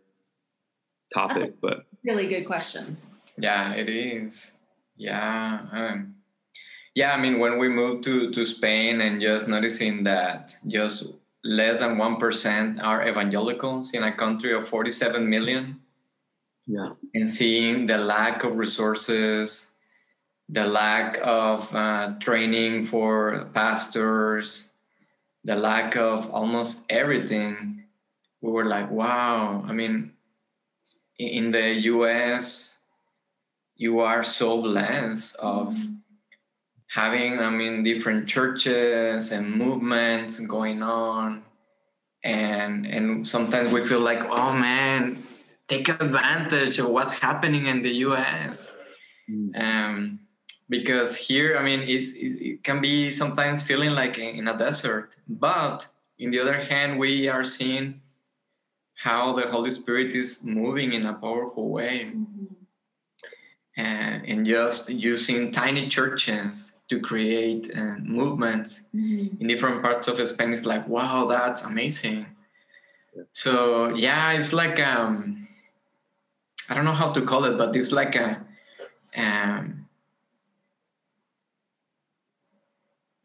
A: topic. but
D: really good question.
B: Yeah, it is. Yeah. Um, yeah, I mean, when we moved to, to Spain and just noticing that just less than 1% are evangelicals in a country of 47 million.
A: Yeah.
B: And seeing the lack of resources, the lack of uh, training for pastors, the lack of almost everything, we were like, wow. I mean, in the US, you are so blessed of. Mm-hmm having i mean different churches and movements going on and and sometimes we feel like oh man take advantage of what's happening in the us mm. um, because here i mean it's, it's, it can be sometimes feeling like in a desert but in the other hand we are seeing how the holy spirit is moving in a powerful way mm-hmm. and, and just using tiny churches to create uh, movements mm-hmm. in different parts of Spain is like, wow, that's amazing. Yeah. So yeah, it's like um, I don't know how to call it, but it's like a um,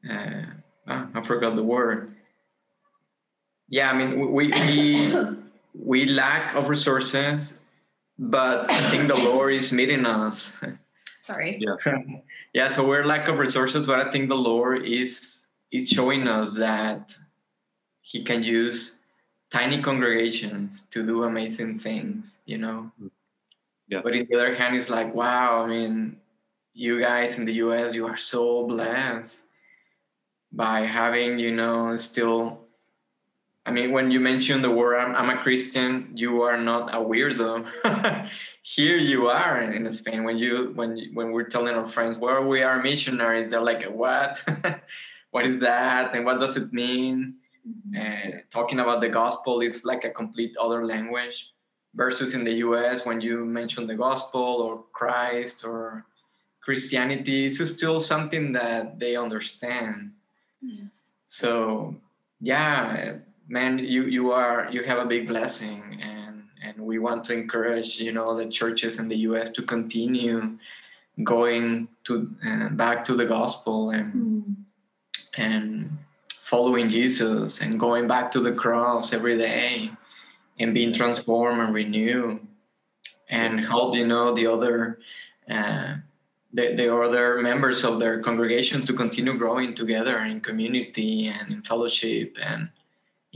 B: uh, oh, I forgot the word. Yeah, I mean we we we lack of resources, but I think the Lord is meeting us.
D: Sorry.
A: Yeah.
B: yeah so we're lack of resources but i think the lord is is showing us that he can use tiny congregations to do amazing things you know
A: yeah.
B: but in the other hand it's like wow i mean you guys in the us you are so blessed by having you know still I mean, when you mention the word I'm, I'm, a Christian, you are not a weirdo. Here you are in Spain. When you when when we're telling our friends, "Well, we are missionaries," they're like, "What? what is that? And what does it mean?" Mm-hmm. And talking about the gospel is like a complete other language. Versus in the U.S., when you mention the gospel or Christ or Christianity is still something that they understand.
D: Yeah.
B: So yeah, man, you you are you have a big blessing, and and we want to encourage you know the churches in the U.S. to continue going to uh, back to the gospel and
D: Mm.
B: and following Jesus and going back to the cross every day and being transformed and renewed and help you know the other uh, the, the other members of their congregation to continue growing together in community and in fellowship and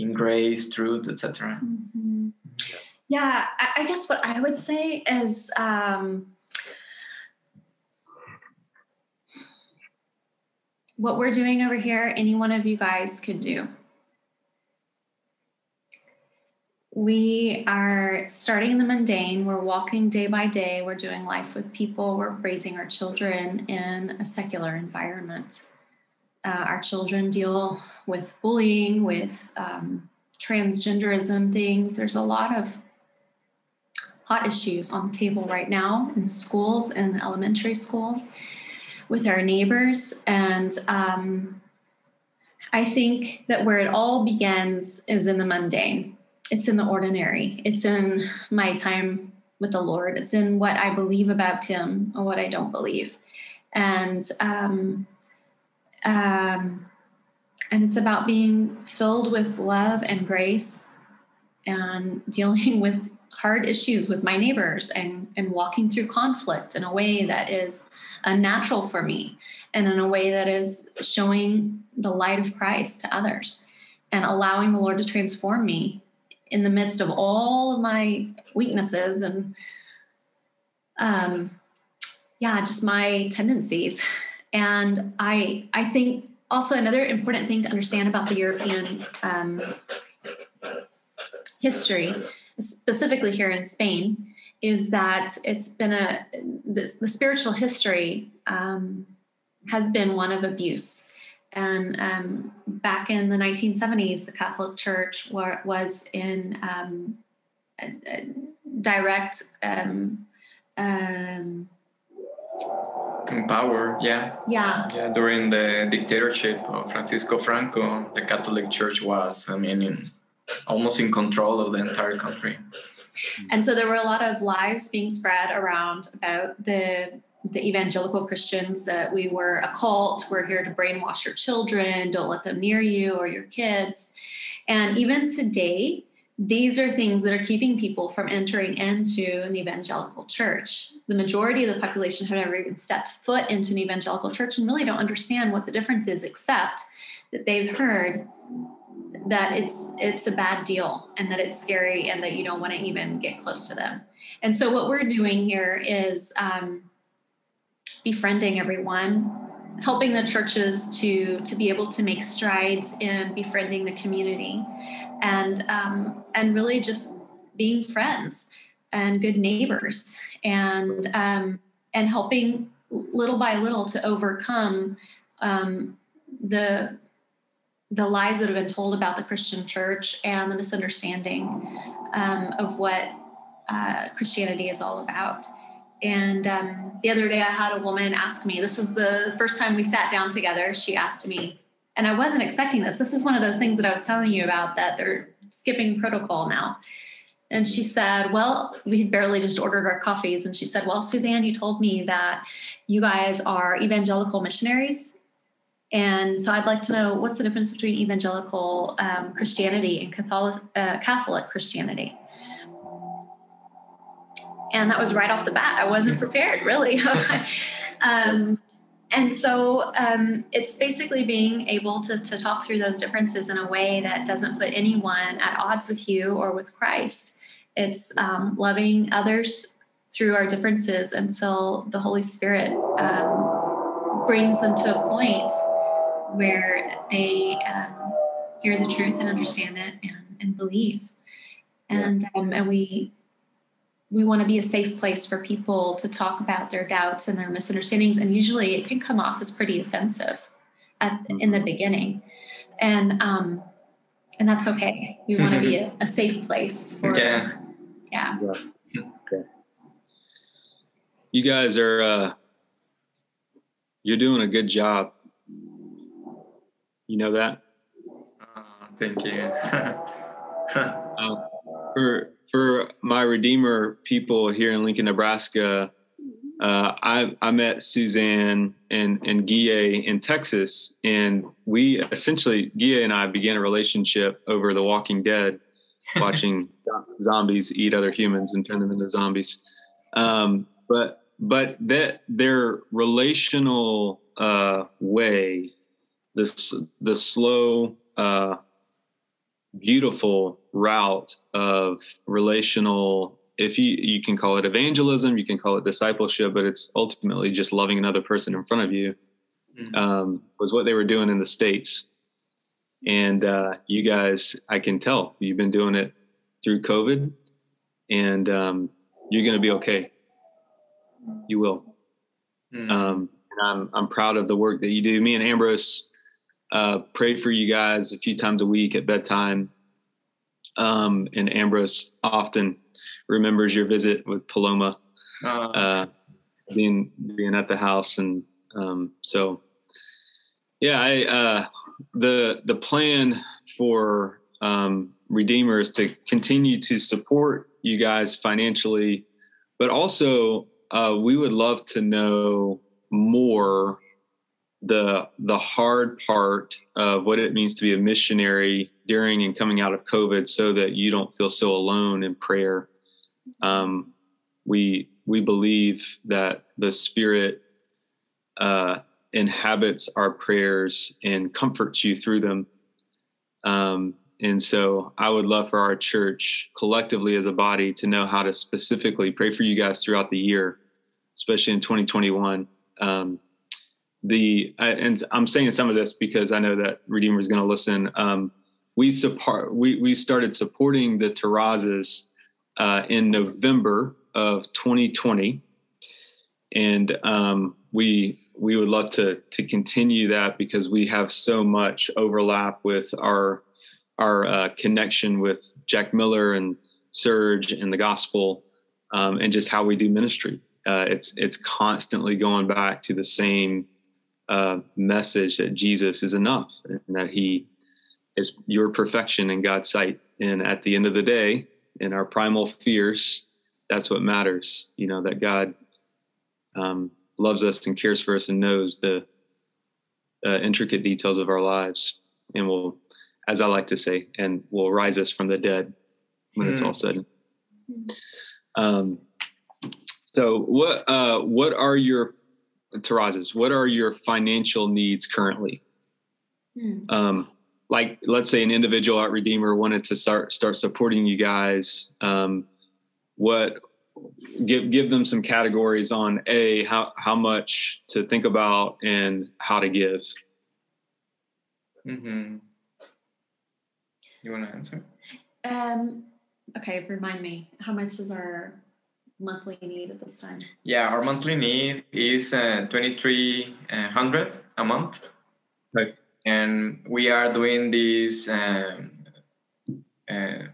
B: in grace truth etc
D: Mhm. Yeah, I, I guess what I would say is um, what we're doing over here, any one of you guys could do. We are starting in the mundane. We're walking day by day. We're doing life with people. We're raising our children in a secular environment. Uh, our children deal with bullying, with um, transgenderism things. There's a lot of hot issues on the table right now in schools and elementary schools with our neighbors. And um, I think that where it all begins is in the mundane, it's in the ordinary, it's in my time with the Lord, it's in what I believe about Him or what I don't believe. And um, um, and it's about being filled with love and grace and dealing with hard issues with my neighbors and, and walking through conflict in a way that is unnatural for me and in a way that is showing the light of Christ to others and allowing the Lord to transform me in the midst of all of my weaknesses and um yeah just my tendencies and i i think also another important thing to understand about the european um, history specifically here in spain is that it's been a this, the spiritual history um, has been one of abuse. And um, back in the 1970s the catholic church wa- was in um, a, a direct um, um,
B: in power yeah.
D: Yeah.
B: Yeah during the dictatorship of francisco franco the catholic church was i mean in, almost in control of the entire country.
D: And so there were a lot of lies being spread around about the the evangelical Christians that we were a cult, we're here to brainwash your children, don't let them near you or your kids. And even today, these are things that are keeping people from entering into an evangelical church. The majority of the population have never even stepped foot into an evangelical church and really don't understand what the difference is, except that they've heard that it's it's a bad deal and that it's scary and that you don't want to even get close to them. And so what we're doing here is um, befriending everyone, helping the churches to to be able to make strides in befriending the community, and um, and really just being friends and good neighbors, and um, and helping little by little to overcome um, the the lies that have been told about the Christian church and the misunderstanding um, of what uh, Christianity is all about. And um, the other day, I had a woman ask me, this was the first time we sat down together. She asked me, and I wasn't expecting this. This is one of those things that I was telling you about that they're skipping protocol now. And she said, Well, we had barely just ordered our coffees. And she said, Well, Suzanne, you told me that you guys are evangelical missionaries. And so I'd like to know what's the difference between evangelical um, Christianity and Catholic, uh, Catholic Christianity? And that was right off the bat. I wasn't prepared, really. um, and so um, it's basically being able to, to talk through those differences in a way that doesn't put anyone at odds with you or with Christ. It's um, loving others through our differences until the Holy Spirit um, brings them to a point where they um, hear the truth and understand it and, and believe. And um, and we we want to be a safe place for people to talk about their doubts and their misunderstandings. And usually, it can come off as pretty offensive at, in the beginning, and um, and that's okay. We want to be a, a safe place for
B: Yeah.
D: yeah.
A: You guys are uh, You're doing a good job. You know that?
B: Uh, thank you.
A: uh, for for my Redeemer people here in Lincoln, Nebraska, uh, I, I met Suzanne and and Guille in Texas, and we essentially Guille and I began a relationship over The Walking Dead, watching zombies eat other humans and turn them into zombies. Um, but but that their relational uh, way, this the slow, uh, beautiful route of relational if you you can call it evangelism you can call it discipleship but it's ultimately just loving another person in front of you mm-hmm. um, was what they were doing in the states and uh, you guys i can tell you've been doing it through covid and um, you're going to be okay you will mm-hmm. um, and I'm, I'm proud of the work that you do me and ambrose uh, pray for you guys a few times a week at bedtime. Um, and ambrose often remembers your visit with Paloma, uh, uh, being being at the house, and um, so yeah, I uh, the the plan for um, Redeemer is to continue to support you guys financially, but also uh, we would love to know more the the hard part of what it means to be a missionary during and coming out of COVID, so that you don't feel so alone in prayer um, we we believe that the Spirit uh, inhabits our prayers and comforts you through them. Um, and so, I would love for our church collectively as a body to know how to specifically pray for you guys throughout the year, especially in 2021. Um, the and I'm saying some of this because I know that Redeemer is going to listen. Um, we support we we started supporting the Terrazas uh, in November of 2020, and um, we we would love to to continue that because we have so much overlap with our our uh, connection with Jack Miller and Serge and the gospel, um, and just how we do ministry. Uh, it's it's constantly going back to the same uh, message that Jesus is enough and that He is your perfection in God's sight. And at the end of the day, in our primal fears, that's what matters. You know, that God um, loves us and cares for us and knows the uh, intricate details of our lives and will, as I like to say, and will rise us from the dead when mm. it's all hmm. said. Um, so what, uh, what are your Terrazas? What are your financial needs currently? Mm. Um, like let's say an individual at Redeemer wanted to start start supporting you guys, um, what give give them some categories on a how how much to think about and how to give.
B: Mm-hmm. You want to answer?
D: Um. Okay. Remind me. How much is our monthly need at this time?
B: Yeah, our monthly need is uh, twenty three hundred a month.
A: Right
B: and we are doing this um, uh,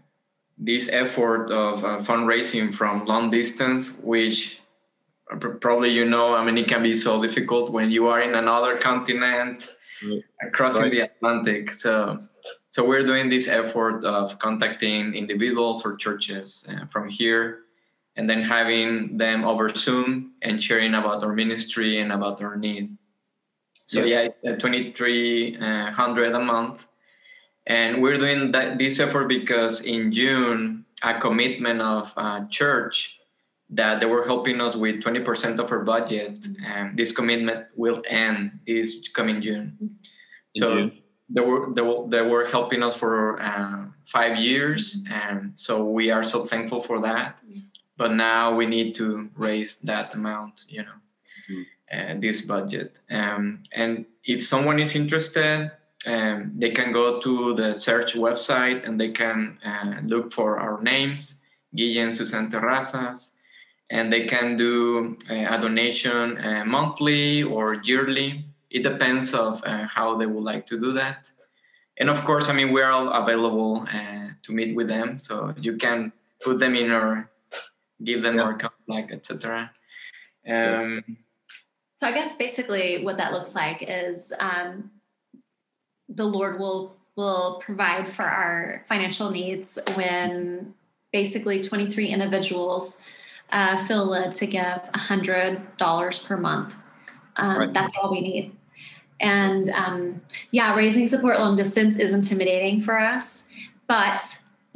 B: this effort of uh, fundraising from long distance, which probably you know. I mean, it can be so difficult when you are in another continent, right. crossing right. the Atlantic. So, so we're doing this effort of contacting individuals or churches uh, from here, and then having them over Zoom and sharing about our ministry and about our need. So yeah, yeah it's uh, 2300 uh, a month. And we're doing that, this effort because in June, a commitment of a church that they were helping us with 20% of our budget. And this commitment will end this coming June. So June. They, were, they, were, they were helping us for uh, five years. And so we are so thankful for that. But now we need to raise that amount, you know. Uh, this budget. Um, and if someone is interested, um, they can go to the Serge website and they can uh, look for our names, Guillen Susan Terrazas, and they can do uh, a donation uh, monthly or yearly. It depends of uh, how they would like to do that. And of course, I mean, we're all available to meet with them, so you can put them in or give them yeah. our contact, etc. Um,
D: So I guess basically what that looks like is um, the Lord will will provide for our financial needs when basically 23 individuals uh, feel led to give $100 per month. Um, right. That's all we need. And um, yeah, raising support long distance is intimidating for us, but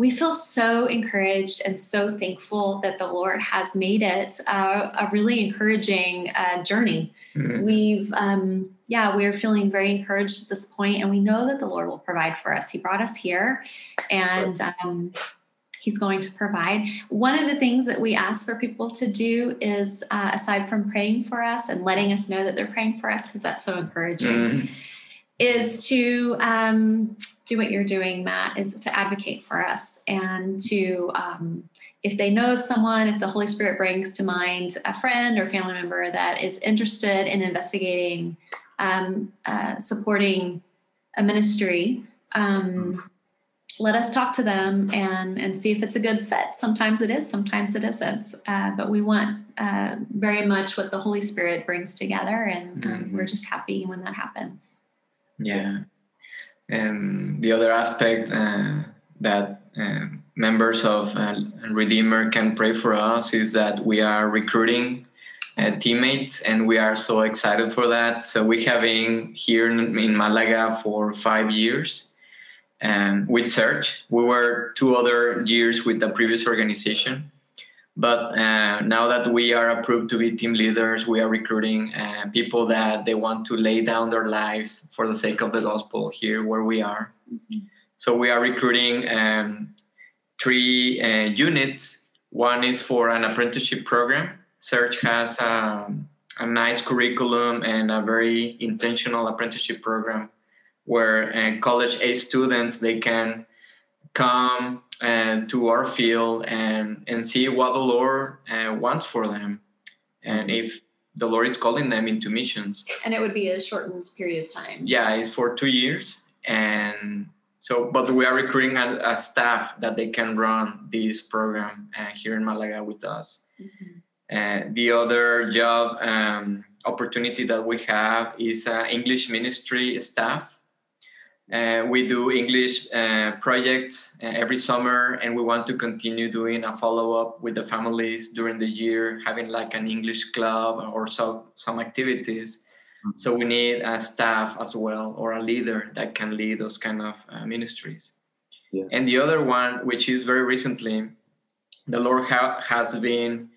D: we feel so encouraged and so thankful that the Lord has made it uh, a really encouraging uh, journey. Mm-hmm. We've, um, yeah, we're feeling very encouraged at this point, and we know that the Lord will provide for us. He brought us here, and um, He's going to provide. One of the things that we ask for people to do is, uh, aside from praying for us and letting us know that they're praying for us, because that's so encouraging, mm-hmm. is to um, do what you're doing, Matt, is to advocate for us and to, um, if they know of someone, if the Holy Spirit brings to mind a friend or family member that is interested in investigating, um, uh, supporting a ministry, um, let us talk to them and and see if it's a good fit. Sometimes it is, sometimes it isn't. Uh, but we want uh, very much what the Holy Spirit brings together, and um, mm-hmm. we're just happy when that happens.
B: Yeah. And the other aspect uh, that uh, members of uh, Redeemer can pray for us is that we are recruiting uh, teammates, and we are so excited for that. So we have been here in, Malaga for five years. And with Serge, we were two other years with the previous organization. But uh, now that we are approved to be team leaders, we are recruiting uh, people that they want to lay down their lives for the sake of the gospel here where we are. Mm-hmm. So we are recruiting um, three uh, units. One is for an apprenticeship program. Serge has um, a nice curriculum and a very intentional apprenticeship program where uh, college age students they can come and to our field and and see what the Lord uh, wants for them, and if the Lord is calling them into missions.
D: And it would be a shortened period of time.
B: Yeah, it's for two years, and so but we are recruiting a, a staff that they can run this program uh, here in Malaga with us. Mm-hmm. Uh, the other job um, opportunity that we have is uh, English ministry staff uh, we do English uh, projects uh, every summer, and we want to continue doing a follow up with the families during the year, having like an English club or so, some activities. Mm-hmm. So we need a staff as well or a leader that can lead those kind of uh, ministries. Yeah. And the other one, which is very recently, the Lord ha- has been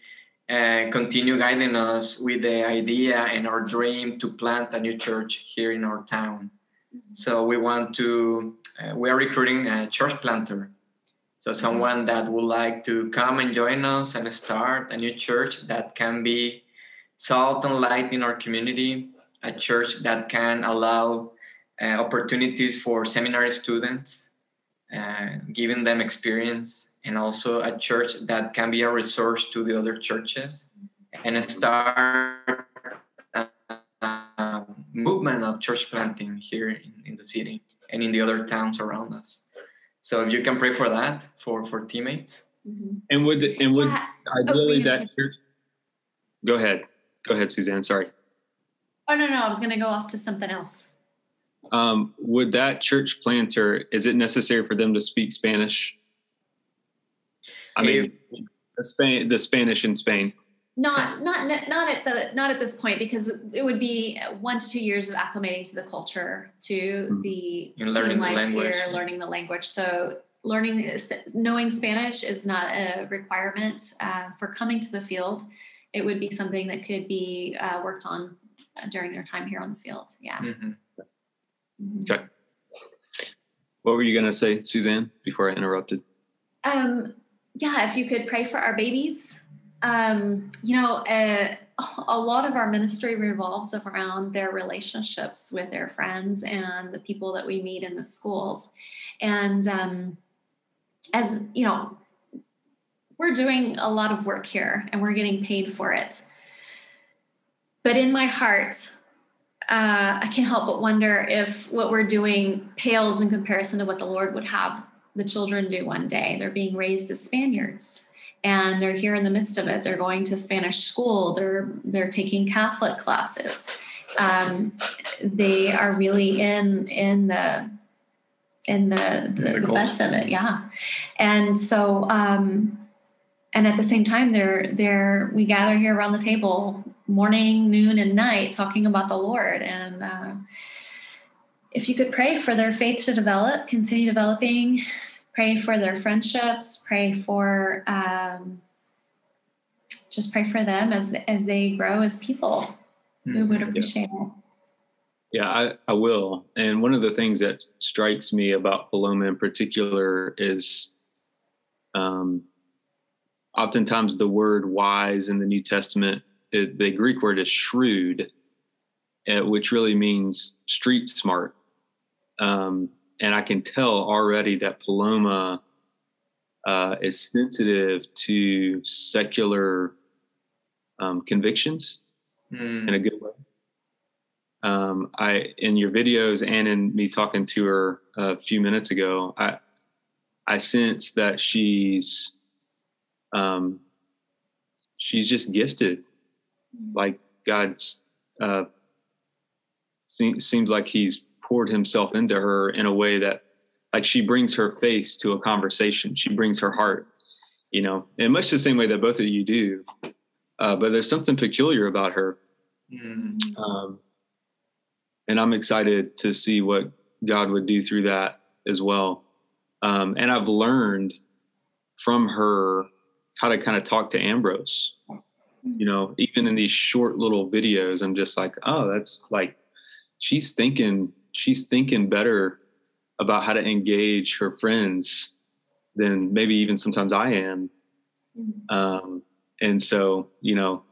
B: uh, continue guiding us with the idea and our dream to plant a new church here in our town. So we want to, uh, we are recruiting a church planter. So mm-hmm. someone that would like to come and join us and start a new church that can be salt and light in our community, a church that can allow uh, opportunities for seminary students, uh, giving them experience, and also a church that can be a resource to the other churches and start movement of church planting here in, in the city and in the other towns around us. So if you can pray for that for for teammates.
A: Mm-hmm. And would and would yeah. ideally oh, that church go ahead. Go ahead, Suzanne. Sorry.
D: Oh no, no, I was gonna go off to something else.
A: Um, would that church planter, is it necessary for them to speak Spanish? I mean, if, the Spain, the Spanish in Spain
D: not not not at the not at this point because it would be one to two years of acclimating to the culture to hmm. the learning life the here learning the language. So learning knowing spanish is not a requirement uh, for coming to the field. It would be something that could be uh, worked on uh, during their time here on the field yeah. Mm-hmm.
A: Mm-hmm. okay. What were you going to say suzanne before i interrupted?
D: Um yeah if you could pray for our babies um, you know, a, a lot of our ministry revolves around their relationships with their friends and the people that we meet in the schools. And um, as you know, we're doing a lot of work here and we're getting paid for it. But in my heart, uh, I can't help but wonder if what we're doing pales in comparison to what the Lord would have the children do one day. They're being raised as Spaniards and they're here in the midst of it. They're going to Spanish school. They're they're taking Catholic classes. Um, they are really in in the in the the, the, best of it, yeah. And so, um, and at the same time, they're they're we gather here around the table morning, noon, and night talking about the Lord. And uh, if you could pray for their faith to develop, continue developing, pray for their friendships, pray for um, just pray for them as as they grow as people. Mm-hmm. We would appreciate
A: yeah. it. Yeah, I, I will. And one of the things that strikes me about Paloma in particular is um, oftentimes the word wise in the New Testament, it, the Greek word is shrewd, uh, which really means street smart. Um, and I can tell already that Paloma uh, is sensitive to secular um, convictions mm. in a good way. Um, I in your videos and in me talking to her a few minutes ago, I I sense that she's um, she's just gifted, like God's uh, se- seems like He's poured himself into her in a way that like she brings her face to a conversation. She brings her heart you know in much the same way that both of you do. Uh, but there's something peculiar about her. Mm. um, and i'm excited to see what god would do through that as well. Um, and i've learned from her how to kind of talk to ambrose. You know even in these short little videos i'm just like oh that's like she's thinking she's thinking better about how to engage her friends than maybe even sometimes I am. Mm-hmm. Um, and so, you know,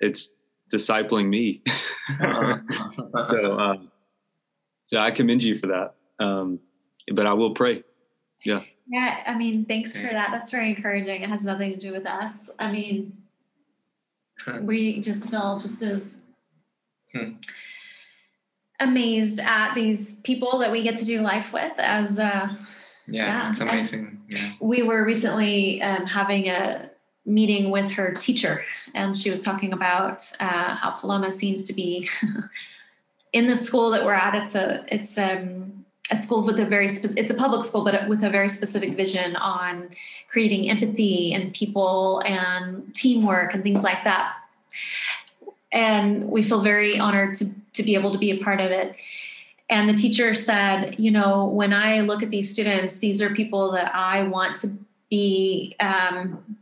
A: it's discipling me. so, um, so I commend you for that. Um, but I will pray. Yeah.
D: Yeah. I mean, thanks for that. That's very encouraging. It has nothing to do with us. I mean, we just feel just as hmm amazed at these people that we get to do life with as uh
B: yeah, yeah. it's amazing yeah.
D: we were recently um, having a meeting with her teacher and she was talking about uh, how paloma seems to be in the school that we're at it's a it's um, a school with a very spe- it's a public school but with a very specific vision on creating empathy and people and teamwork and things like that and we feel very honored to, to be able to be a part of it and the teacher said you know when i look at these students these are people that i want to be um,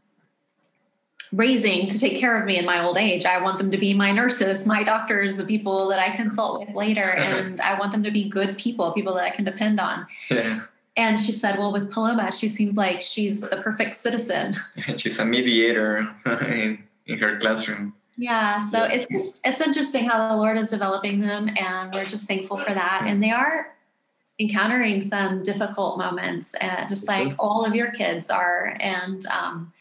D: raising to take care of me in my old age i want them to be my nurses my doctors the people that i consult with later and i want them to be good people people that i can depend on yeah. And she said, Well, with Paloma, she seems like she's the perfect citizen.
B: she's a mediator in, in her classroom.
D: Yeah, so it's just it's interesting how the Lord is developing them, and we're just thankful for that. And they are encountering some difficult moments, uh, just like all of your kids are. And um,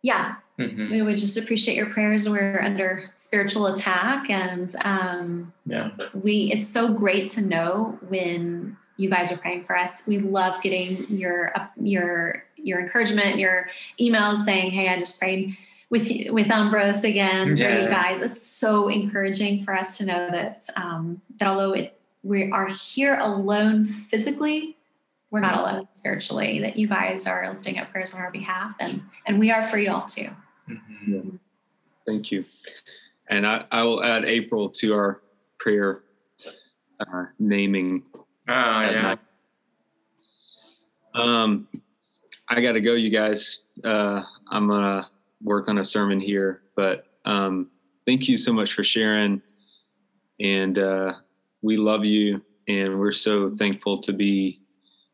D: yeah, mm-hmm. we would just appreciate your prayers. We're under spiritual attack, and um, yeah, we. It's so great to know when you guys are praying for us. We love getting your your your encouragement, your emails saying, "Hey, I just prayed." With with Ambrose again yeah. for you guys. It's so encouraging for us to know that um, that although it we are here alone physically, we're not alone spiritually. That you guys are lifting up prayers on our behalf, and and we are for you all too.
A: Mm-hmm. Yeah. Thank you, and I, I will add April to our prayer uh, naming.
B: Oh yeah.
A: Um, I got to go, you guys. Uh, I'm gonna work on a sermon here. But um, thank you so much for sharing. And uh, we love you. And we're so thankful to be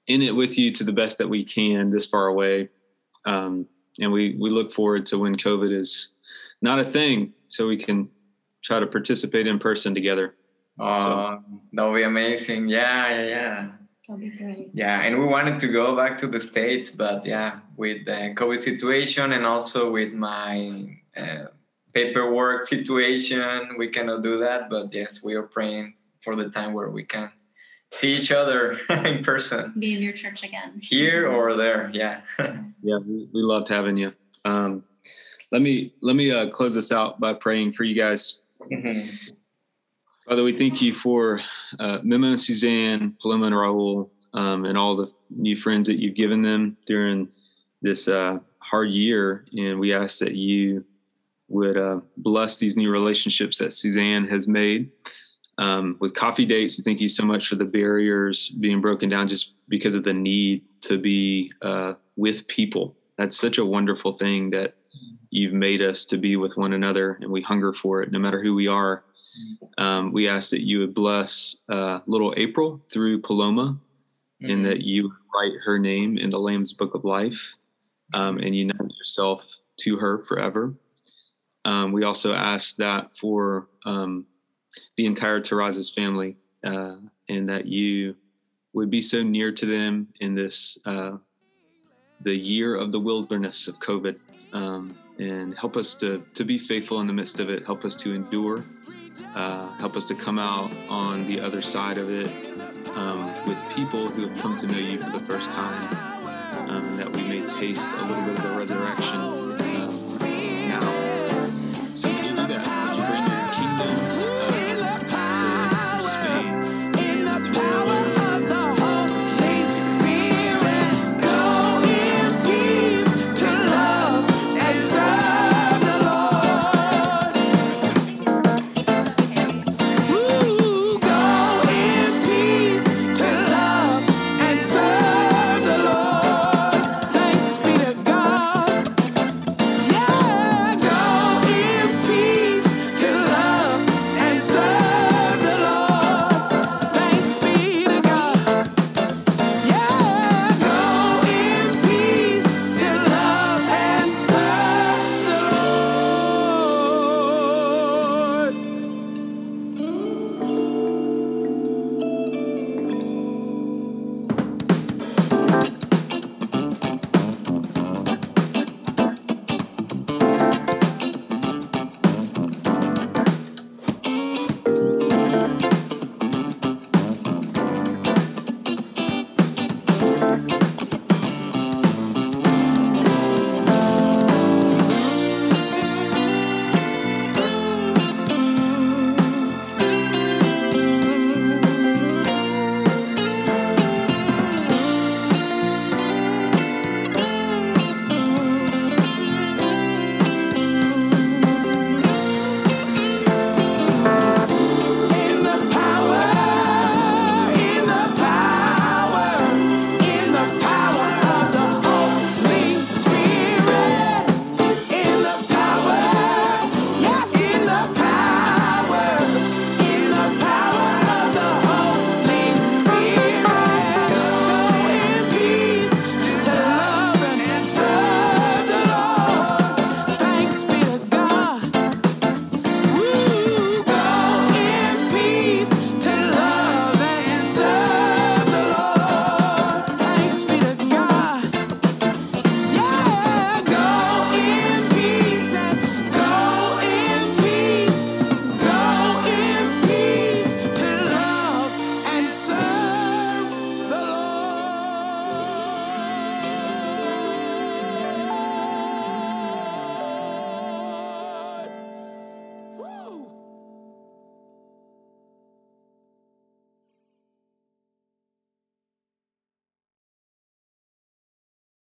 A: in it with you to the best that we can this far away. Um, and we, we look forward to when COVID is not a thing so we can try to participate in person together.
B: Oh, so. that'll be amazing. Yeah, yeah, yeah.
D: That'll be great.
B: Yeah, and we wanted to go back to the States, but yeah, with the COVID situation and also with my uh, paperwork situation, we cannot do that. But yes, we are praying for the time where we can see each other in person.
D: Be in your church again.
B: Here or there, yeah.
A: yeah, we, we loved having you. Um, let me let me uh, close this out by praying for you guys. Mm-hmm. Father, we thank you for uh, Memo, Suzanne, Paloma, and Raul, um, and all the new friends that you've given them during this uh, hard year. And we ask that you would uh, bless these new relationships that Suzanne has made. Um, with coffee dates, thank you so much for the barriers being broken down just because of the need to be uh, with people. That's such a wonderful thing that you've made us to be with one another, and we hunger for it no matter who we are. Um, we ask that you would bless uh, little April through Paloma mm-hmm. and that you write her name in the Lamb's Book of Life um, and unite yourself to her forever. Um, we also ask that for um, the entire Terrazas family uh, and that you would be so near to them in this, uh, the year of the wilderness of COVID. Um, and help us to, to be faithful in the midst of it. Help us to endure. Uh, help us to come out on the other side of it um, with people who have come to know you for the first time, um, that we may taste a little bit of the resurrection